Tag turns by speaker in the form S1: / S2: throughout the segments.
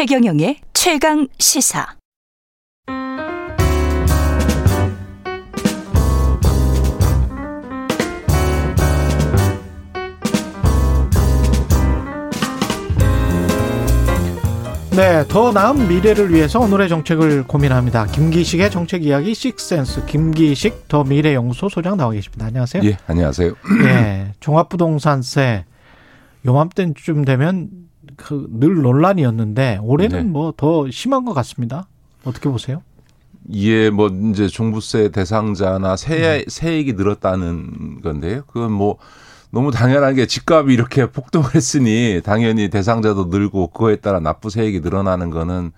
S1: 최경영의 최강 시사.
S2: 네, 더 나은 미래를 위해서 오늘의 정책을 고민합니다. 김기식의 정책 이야기 식센스 김기식 더 미래 연구소 소장 나와 계십니다. 안녕하세요.
S3: 예, 안녕하세요.
S2: 예, 종합부동산세 요맘때쯤 되면 그 늘 논란이었는데 올해는
S3: 네.
S2: 뭐더 심한 것 같습니다. 어떻게 보세요?
S3: 예, 뭐 이제 종부세 대상자나
S2: 음.
S3: 세 세액이 늘었다는 건데요. 그건 뭐 너무 당연한 게 집값이 이렇게 폭등을 했으니 당연히 대상자도 늘고 그거에 따라 납부 세액이 늘어나는 거는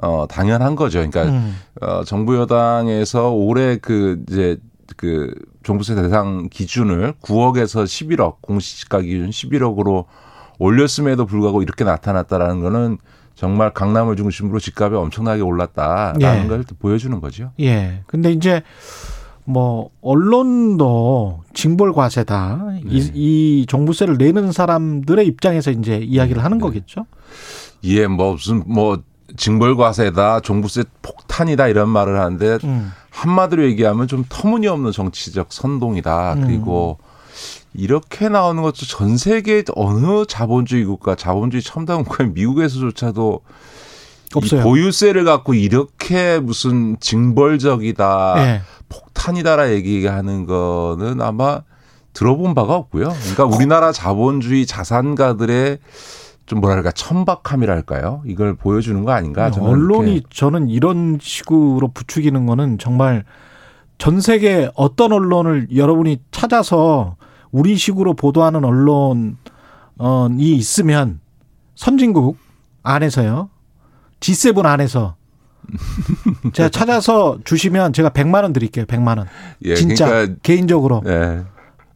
S3: 어 당연한 거죠. 그러니까
S2: 음.
S3: 어 정부 여당에서 올해 그 이제 그 종부세 대상 기준을 9억에서 11억 공시지가 기준 11억으로 올렸음에도 불구하고 이렇게 나타났다라는 거는 정말 강남을 중심으로 집값이 엄청나게 올랐다라는
S2: 예.
S3: 걸 보여주는 거죠.
S2: 예. 근데 이제 뭐 언론도 징벌 과세다. 이,
S3: 네.
S2: 이 종부세를 내는 사람들의 입장에서 이제 이야기를 하는
S3: 네.
S2: 거겠죠.
S3: 예, 뭐 무슨 뭐 징벌 과세다, 종부세 폭탄이다 이런 말을 하는데
S2: 음.
S3: 한마디로 얘기하면 좀 터무니없는 정치적 선동이다.
S2: 음.
S3: 그리고 이렇게 나오는 것도 전 세계 어느 자본주의 국가, 자본주의 첨단 국가인 미국에서조차도
S2: 없어요.
S3: 이 보유세를 갖고 이렇게 무슨 징벌적이다,
S2: 예.
S3: 폭탄이다라 얘기하는 거는 아마 들어본 바가 없고요. 그러니까 우리나라 자본주의 자산가들의 좀 뭐랄까 천박함이랄까요? 이걸 보여주는 거 아닌가? 저는
S2: 언론이
S3: 이렇게.
S2: 저는 이런 식으로 부추기는 거는 정말 전 세계 어떤 언론을 여러분이 찾아서 우리식으로 보도하는 언론이 있으면 선진국 안에서요. G7 안에서 제가 찾아서 주시면 제가 100만 원 드릴게요. 100만 원.
S3: 예,
S2: 진짜
S3: 그러니까
S2: 개인적으로
S3: 예.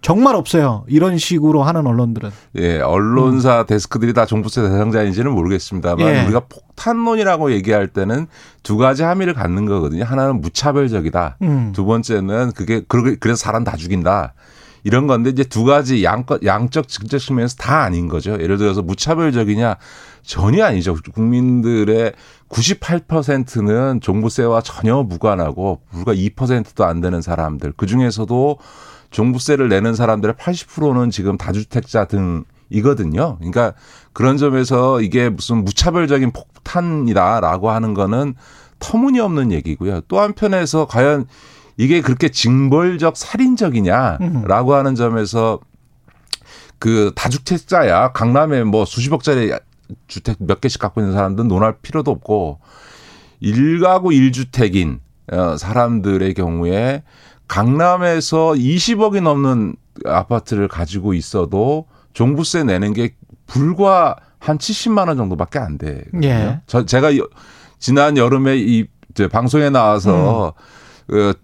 S2: 정말 없어요. 이런 식으로 하는 언론들은.
S3: 예, 언론사 데스크들이 다 종부세 대상자인지는 모르겠습니다만
S2: 예.
S3: 우리가 폭탄론이라고 얘기할 때는 두 가지 함의를 갖는 거거든요. 하나는 무차별적이다.
S2: 음.
S3: 두 번째는 그게 그래서 사람 다 죽인다. 이런 건데 이제 두 가지 양, 양적 직접 측면에서 다 아닌 거죠. 예를 들어서 무차별적이냐 전혀 아니죠. 국민들의 98%는 종부세와 전혀 무관하고 불과 2%도 안 되는 사람들. 그 중에서도 종부세를 내는 사람들의 80%는 지금 다주택자 등 이거든요. 그러니까 그런 점에서 이게 무슨 무차별적인 폭탄이다라고 하는 거는 터무니없는 얘기고요. 또 한편에서 과연 이게 그렇게 징벌적 살인적이냐라고 하는 점에서 그 다주택자야 강남에 뭐 수십억짜리 주택 몇 개씩 갖고 있는 사람들은 논할 필요도 없고 일가구 일주택인 어, 사람들의 경우에 강남에서 20억이 넘는 아파트를 가지고 있어도 종부세 내는 게 불과 한 70만 원 정도밖에 안 되거든요.
S2: 예.
S3: 저 제가 여- 지난 여름에 이 방송에 나와서
S2: 음.
S3: 그,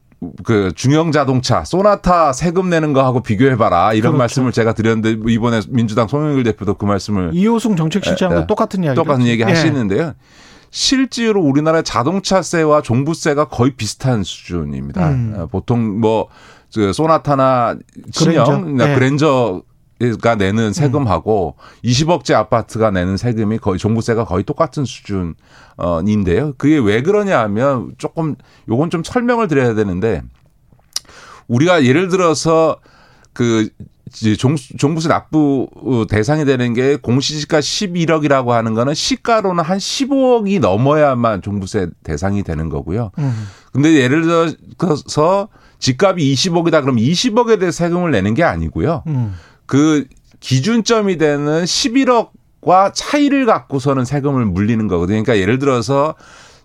S3: 그 중형 자동차 소나타 세금 내는 거하고 비교해 봐라 이런
S2: 그렇죠.
S3: 말씀을 제가 드렸는데 뭐 이번에 민주당 송영길 대표도 그 말씀을
S2: 이호승 정책실장도
S3: 예, 예.
S2: 똑같은 이야기.
S3: 똑같은 얘기 하시는데요. 실제로 우리나라 자동차세와 종부세가 거의 비슷한 수준입니다.
S2: 음.
S3: 어, 보통 뭐, 그 소나타나
S2: 그랜저.
S3: 신형,
S2: 네.
S3: 그랜저 가 내는 세금하고 20억째 아파트가 내는 세금이 거의 종부세가 거의 똑같은 수준인데요. 그게 왜 그러냐 하면 조금 요건 좀 설명을 드려야 되는데 우리가 예를 들어서 그 종, 종부세 납부 어, 대상이 되는 게 공시지가 11억이라고 하는 거는 시가로는 한 15억이 넘어야만 종부세 대상이 되는 거고요.
S2: 음. 근데
S3: 근데 예를 들어서 집값이 20억이다 그럼 20억에 대해 세금을 내는 게 아니고요.
S2: 음.
S3: 그 기준점이 되는 11억과 차이를 갖고서는 세금을 물리는 거거든요. 그러니까 예를 들어서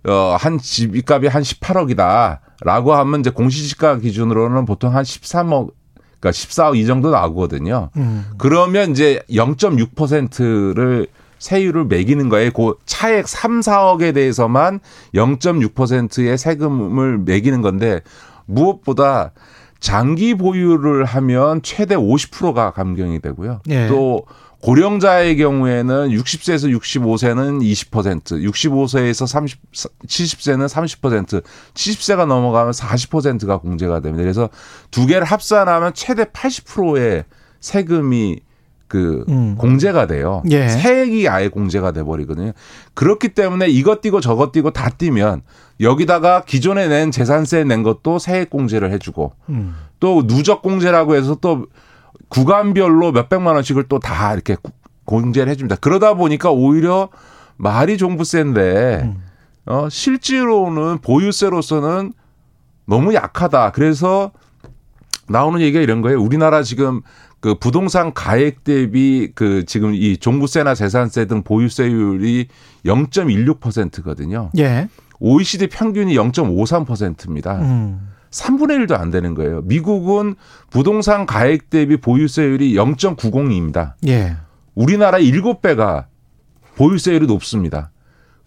S3: 어 한 집값이 한 18억이다 라고 하면 이제 공시지가 기준으로는 보통 한 13억 그러니까 14억 이 정도 나오거든요.
S2: 음.
S3: 그러면 이제 0.6%를 세율을 매기는 거예요. 그 차액 3, 4억에 대해서만 0.6%의 세금을 매기는 건데 무엇보다 장기 보유를 하면 최대 50%가 감경이 되고요.
S2: 예.
S3: 또 고령자의 경우에는 60세에서 65세는 20%, 65세에서 30, 70세는 30%, 70세가 넘어가면 40%가 공제가 됩니다. 그래서 두 개를 합산하면 최대 80%의 세금이 그
S2: 음.
S3: 공제가 돼요.
S2: 예.
S3: 세액이 아예 공제가 돼 버리거든요. 그렇기 때문에 이것 띄고 저것 띄고 다 띄면 여기다가 기존에 낸 재산세 낸 것도 세액 공제를 해주고
S2: 음.
S3: 또 누적 공제라고 해서 또 구간별로 몇 백만 원씩을 또 다 이렇게 구- 공제를 해줍니다. 그러다 보니까 오히려 말이 종부세인데
S2: 음.
S3: 어, 실제로는 보유세로서는 너무 약하다. 그래서 나오는 얘기가 이런 거예요. 우리나라 지금 그 부동산 가액 대비 그 지금 이 종부세나 재산세 등 보유세율이 0.16%거든요.
S2: 예.
S3: OECD 평균이 0.53%입니다.
S2: 음.
S3: 3분의 1도 안 되는 거예요. 미국은 부동산 가액 대비 보유세율이 0.90입니다.
S2: 예.
S3: 우리나라 7배가 보유세율이 높습니다.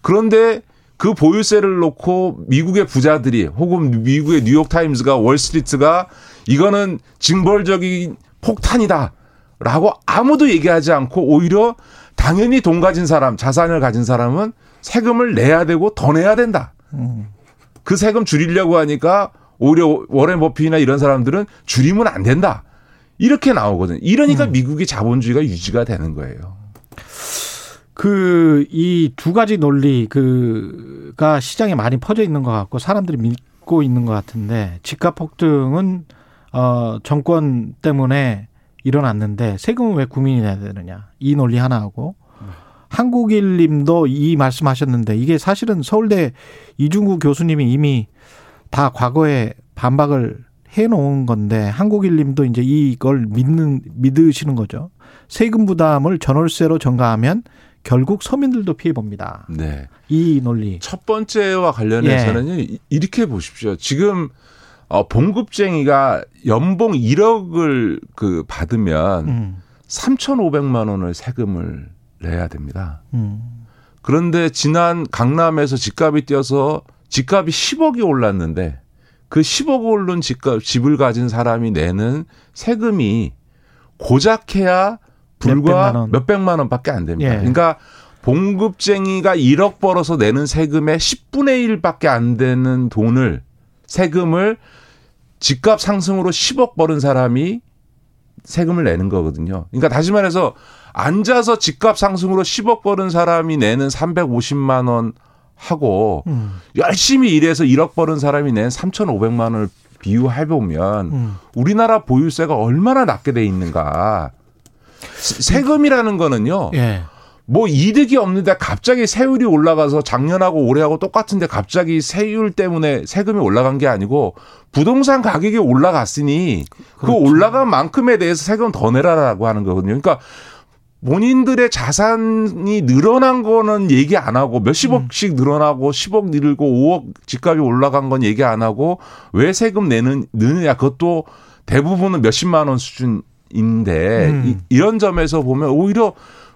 S3: 그런데 그 보유세를 놓고 미국의 부자들이 혹은 미국의 뉴욕타임즈가 월스트리트가 이거는 징벌적인 폭탄이다. 라고 아무도 얘기하지 않고 오히려 당연히 돈 가진 사람, 자산을 가진 사람은 세금을 내야 되고 더 내야 된다.
S2: 음.
S3: 그 세금 줄이려고 하니까 오히려 워렌 버핏이나 이런 사람들은 줄이면 안 된다. 이렇게 나오거든요. 이러니까 미국의 자본주의가 유지가 되는 거예요.
S2: 그 이 두 가지 논리 그가 시장에 많이 퍼져 있는 것 같고 사람들이 믿고 있는 것 같은데 집값 폭등은 어 정권 때문에 일어났는데 세금은 왜 국민이 내야 되느냐 이 논리 하나하고 한국일님도 이 말씀하셨는데 이게 사실은 서울대 이중구 교수님이 이미 다 과거에 반박을 해놓은 건데 한국일님도 이제 이걸 믿는 믿으시는 거죠. 세금 부담을 전월세로 전가하면 결국 서민들도 피해 봅니다.
S3: 네.
S2: 이 논리.
S3: 첫 번째와 관련해서는요, 이- 이렇게 보십시오. 지금, 어, 봉급쟁이가 연봉 1억을 그 받으면
S2: 음,
S3: 3,500만 원을 세금을 내야 됩니다.
S2: 음,
S3: 그런데 지난 강남에서 집값이 뛰어서 집값이 10억이 올랐는데 그 10억 오른 집값, 집을 가진 사람이 내는 세금이 고작해야
S2: 몇백만
S3: 불과
S2: 원.
S3: 몇백만 원밖에 안 됩니다.
S2: 예.
S3: 그러니까 봉급쟁이가 1억 벌어서 내는 세금의 10분의 1밖에 안 되는 돈을 세금을 집값 상승으로 10억 벌은 사람이 세금을 내는 거거든요. 그러니까 다시 말해서 앉아서 집값 상승으로 10억 벌은 사람이 내는 350만 원 하고
S2: 음,
S3: 열심히 일해서 1억 벌은 사람이 낸 3,500만 원을 비유해 보면
S2: 음.
S3: 우리나라 보유세가 얼마나 낮게 돼 있는가. 세- 세금이라는 거는요.
S2: 예.
S3: 뭐 이득이 없는데 갑자기 세율이 올라가서 작년하고 올해하고 똑같은데 갑자기 세율 때문에 세금이 올라간 게 아니고 부동산 가격이 올라갔으니 그
S2: 그렇죠.
S3: 올라간 만큼에 대해서 세금 더 내라라고 하는 거거든요. 그러니까 본인들의 자산이 늘어난 거는 얘기 안 하고 몇십억씩 늘어나고 10억 늘고 5억 집값이 올라간 건 얘기 안 하고 왜 세금 내는 느느냐 그것도 대부분은 몇십만 원 수준인데
S2: 음.
S3: 이, 이런 점에서 보면 오히려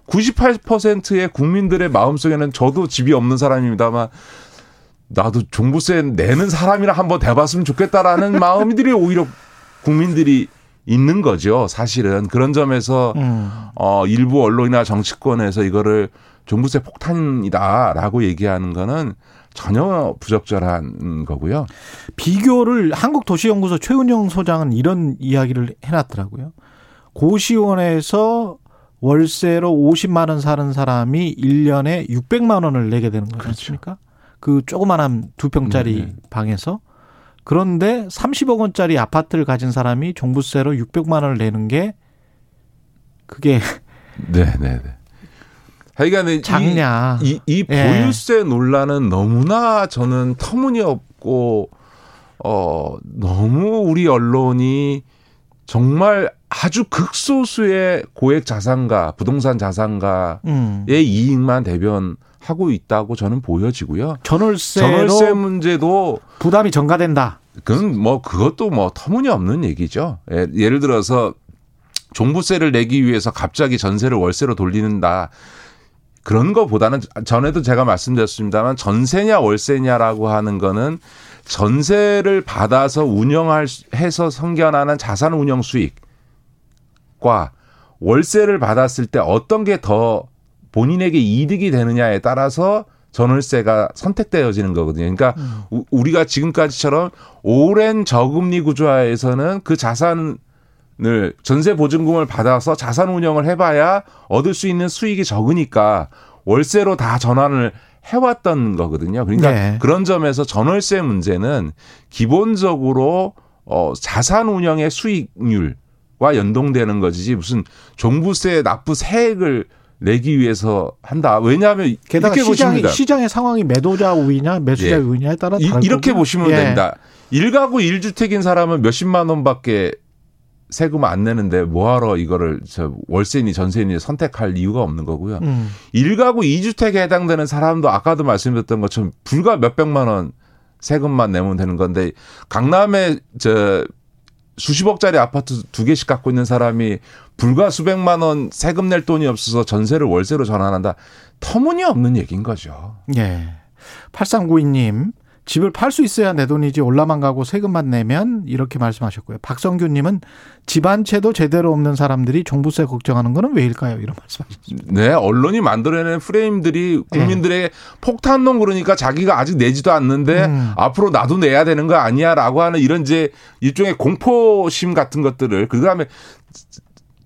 S3: 98%의 국민들의 마음속에는 저도 집이 없는 사람입니다만 나도 종부세 내는 사람이라 한번 대봤으면 좋겠다라는 마음들이 오히려 국민들이 있는 거죠. 사실은 그런 점에서
S2: 음.
S3: 어 일부 언론이나 정치권에서 이거를 종부세 폭탄이다라고 얘기하는 거는 전혀 부적절한 거고요.
S2: 비교를 한국도시연구소 최은영 소장은 이런 이야기를 해놨더라고요. 고시원에서 월세로 50만 원 사는 사람이 1년에 600만 원을 내게 되는 거지 않습니까? 그 조그만한 두 평짜리
S3: 그렇죠. 네, 네.
S2: 방에서 그런데 30억 원짜리 아파트를 가진 사람이 종부세로 600만 원을 내는 게 그게
S3: 네, 네, 네. 하여간 이-
S2: 작냐?
S3: 이, 이
S2: 예.
S3: 보유세 논란은 너무나 저는 터무니없고 어 너무 우리 언론이 정말 아주 극소수의 고액 자산가, 부동산 자산가의
S2: 음.
S3: 이익만 대변하고 있다고 저는 보여지고요.
S2: 전월세로
S3: 전월세 문제도
S2: 부담이 전가된다.
S3: 그건 뭐 그것도 뭐 터무니없는 얘기죠. 예, 예를 들어서 종부세를 내기 위해서 갑자기 전세를 월세로 돌리는다. 그런 거보다는 전에도 제가 말씀드렸습니다만 전세냐 월세냐라고 하는 거는 전세를 받아서 운영할 수- 해서 생겨나는 자산 운영 수익과 월세를 받았을 때 어떤 게 더 본인에게 이득이 되느냐에 따라서 전월세가 선택되어지는 거거든요. 그러니까 우- 우리가 지금까지처럼 오랜 저금리 구조하에서는 그 자산을 을 전세 보증금을 받아서 자산 운영을 해봐야 얻을 수 있는 수익이 적으니까 월세로 다 전환을 해왔던 거거든요. 그러니까
S2: 네.
S3: 그런 점에서 전월세 문제는 기본적으로 어 자산 운영의 수익률과 연동되는 거지 무슨 종부세 납부 세액을 내기 위해서 한다. 왜냐하면
S2: 게다가
S3: 이렇게
S2: 시장,
S3: 보십니다.
S2: 시장의 상황이 매도자 우위냐 매수자
S3: 예.
S2: 우위냐에 따라
S3: 이, 이렇게 보시면
S2: 예.
S3: 됩니다. 일가구 일주택인 사람은 몇십만 원밖에 세금 안 내는데 뭐하러 이거를 저 월세니 전세니 선택할 이유가 없는 거고요.
S2: 음.
S3: 일가구 이주택에 해당되는 사람도 아까도 말씀드렸던 것처럼 불과 몇백만 원 세금만 내면 되는 건데 강남에 저 수십억짜리 아파트 두 개씩 갖고 있는 사람이 불과 수백만 원 세금 낼 돈이 없어서 전세를 월세로 전환한다. 터무니없는 얘기인 거죠.
S2: 예. 8392님, 집을 팔 수 있어야 내 돈이지 올라만 가고 세금만 내면 이렇게 말씀하셨고요. 박성규님은 집한 채도 제대로 없는 사람들이 종부세 걱정하는 거는 왜일까요? 이런 말씀하셨습니다.
S3: 네, 언론이 만들어내는 프레임들이
S2: 네.
S3: 국민들에게 폭탄론 그러니까 자기가 아직 내지도 않는데
S2: 음.
S3: 앞으로 나도 내야 되는 거 아니야라고 하는 이런 이제 일종의 공포심 같은 것들을 그다음에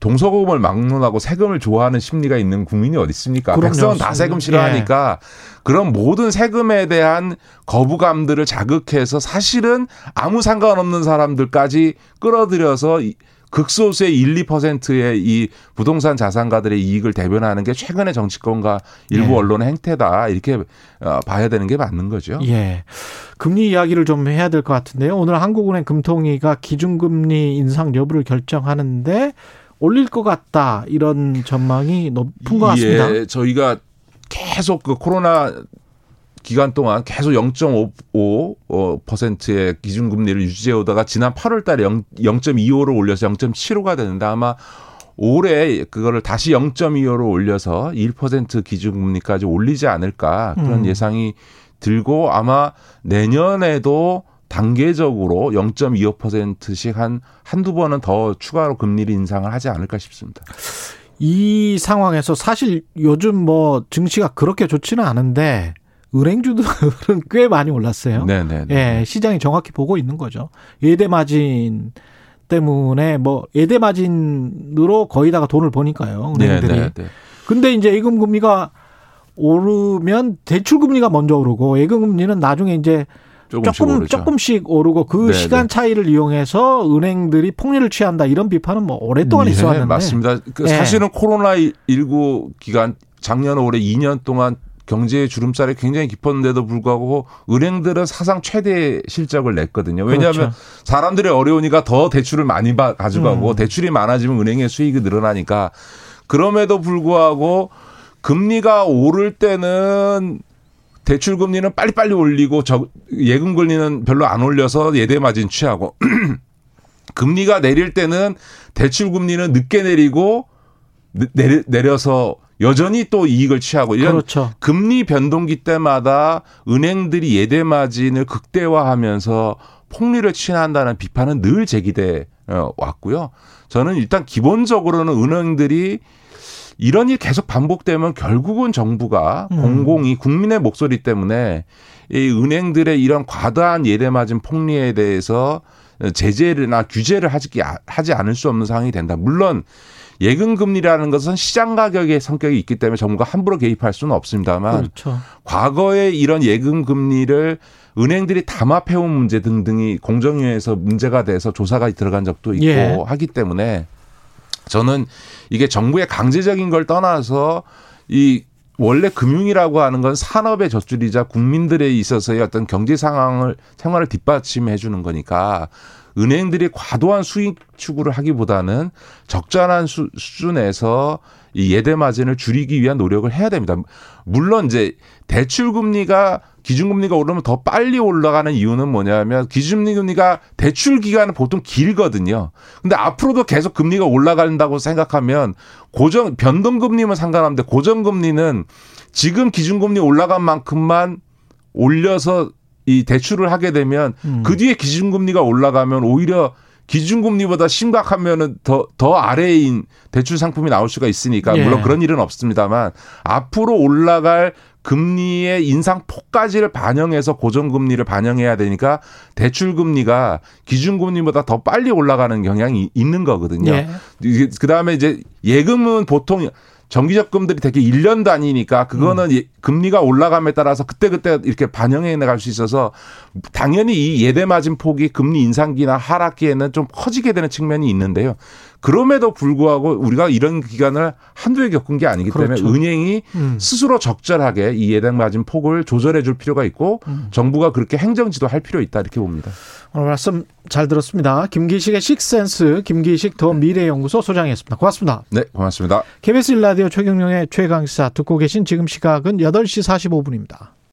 S3: 동서고금을 막론하고 세금을 좋아하는 심리가 있는 국민이 어디 있습니까?
S2: 그럼요.
S3: 백성은 다 세금 싫어하니까 그런 모든 세금에 대한 거부감들을 자극해서 사실은 아무 상관없는 사람들까지 끌어들여서 이- 극소수의 1, 2%의 이 부동산 자산가들의 이익을 대변하는 게 최근의 정치권과 일부
S2: 예.
S3: 언론의 행태다 이렇게 어, 봐야 되는 게 맞는 거죠.
S2: 예. 금리 이야기를 좀 해야 될 것 같은데요. 오늘 한국은행 금통위가 기준금리 인상 여부를 결정하는데 올릴 것 같다. 이런 전망이 높은 것 같습니다.
S3: 예, 저희가 계속 그 코로나 기간 동안 계속 0.55%의 기준금리를 유지해 오다가 지난 8월 달에 0, 0.25로 올려서 0.75가 되는데 아마 올해 그거를 다시 0.25로 올려서 1% 기준금리까지 올리지 않을까 그런
S2: 음.
S3: 예상이 들고 아마 내년에도 단계적으로 0.25%씩 한 한두 번은 더 추가로 금리를 인상을 하지 않을까 싶습니다.
S2: 이 상황에서 사실 요즘 뭐 증시가 그렇게 좋지는 않은데 은행주들은 꽤 많이 올랐어요.
S3: 네, 네. 네.
S2: 예, 시장이 정확히 보고 있는 거죠. 예대 마진 때문에 뭐 예대 마진으로 거의다가 돈을 버니까요.
S3: 네,
S2: 은행들이.
S3: 네, 네.
S2: 근데 이제 예금 금리가 오르면 대출 금리가 먼저 오르고 예금 금리는 나중에 이제
S3: 조금씩
S2: 조금
S3: 오르죠.
S2: 조금씩 오르고 그
S3: 네,
S2: 시간
S3: 네.
S2: 차이를 이용해서 은행들이 폭리를 취한다 이런 비판은 뭐 오랫동안
S3: 네,
S2: 있어왔는데
S3: 맞습니다. 그
S2: 예.
S3: 사실은 코로나 19 기간 작년 올해 2년 동안 경제의 주름살이 굉장히 깊었는데도 불구하고 은행들은 사상 최대 실적을 냈거든요. 왜냐하면
S2: 그렇죠.
S3: 사람들이 어려우니까 더 대출을 많이 받- 가져가고
S2: 음.
S3: 대출이 많아지면 은행의 수익이 늘어나니까 그럼에도 불구하고 금리가 오를 때는 대출 금리는 빨리빨리 올리고 저 예금 금리는 별로 안 올려서 예대 마진 취하고 금리가 내릴 때는 대출 금리는 늦게 내리고 내- 내려, 내려서 여전히 또 이익을 취하고 이런
S2: 그렇죠.
S3: 금리 변동기 때마다 은행들이 예대 마진을 극대화하면서 폭리를 취한다는 비판은 늘 제기돼 어, 왔고요. 저는 일단 기본적으로는 은행들이 이런 일이 계속 반복되면 결국은 정부가
S2: 음.
S3: 공공이 국민의 목소리 때문에 이 은행들의 이런 과다한 예대 마진 폭리에 대해서 제재나 규제를 하지, 하지 않을 수 없는 상황이 된다. 물론 예금 금리라는 것은 시장 가격의 성격이 있기 때문에 정부가 함부로 개입할 수는 없습니다만
S2: 그렇죠.
S3: 과거에 이런 예금 금리를 은행들이 담합해온 문제 등등이 공정위에서 문제가 돼서 조사가 들어간 적도 있고
S2: 예.
S3: 하기 때문에 저는 이게 정부의 강제적인 걸 떠나서 이 원래 금융이라고 하는 건 산업의 젖줄이자 국민들에 있어서의 어떤 경제 상황을 생활을 뒷받침해 주는 거니까 은행들이 과도한 수익 추구를 하기보다는 적절한 수, 수준에서 이 예대 마진을 줄이기 위한 노력을 해야 됩니다. 물론 이제 대출 금리가 기준 금리가 오르면 더 빨리 올라가는 이유는 뭐냐면 기준 금리가 대출 기간은 보통 길거든요. 근데 앞으로도 계속 금리가 올라간다고 생각하면 고정 변동 금리면 상관없는데 고정 금리는 지금 기준 금리 올라간 만큼만 올려서 이 대출을 하게 되면
S2: 음.
S3: 그 뒤에 기준금리가 올라가면 오히려 기준금리보다 심각하면은 더, 더 아래인 대출 상품이 나올 수가 있으니까
S2: 예.
S3: 물론 그런 일은 없습니다만 앞으로 올라갈 금리의 인상 폭까지를 반영해서 고정금리를 반영해야 되니까 대출금리가 기준금리보다 더 빨리 올라가는 경향이 있는 거거든요.
S2: 예.
S3: 그 다음에 이제 예금은 보통 정기적금들이 되게 1년 단위니까 그거는 예- 금리가 올라감에 따라서 그때그때 이렇게 반영해 나갈 수 있어서 당연히 이 예대 마진 폭이 금리 인상기나 하락기에는 좀 커지게 되는 측면이 있는데요. 그럼에도 불구하고 우리가 이런 기간을 한두 해 겪은 게 아니기 때문에
S2: 그렇죠.
S3: 은행이
S2: 음.
S3: 스스로 적절하게 이 예대 마진 폭을 조절해 줄 필요가 있고
S2: 음.
S3: 정부가 그렇게 행정 지도할 필요 있다 이렇게 봅니다.
S2: 오늘 말씀 잘 들었습니다. 김기식의 식센스 김기식 더 미래연구소 소장이었습니다. 고맙습니다.
S3: 네, 고맙습니다.
S2: KBS 일라디오 최경영의 최강시사 듣고 계신 지금 시각은 8시 45분입니다.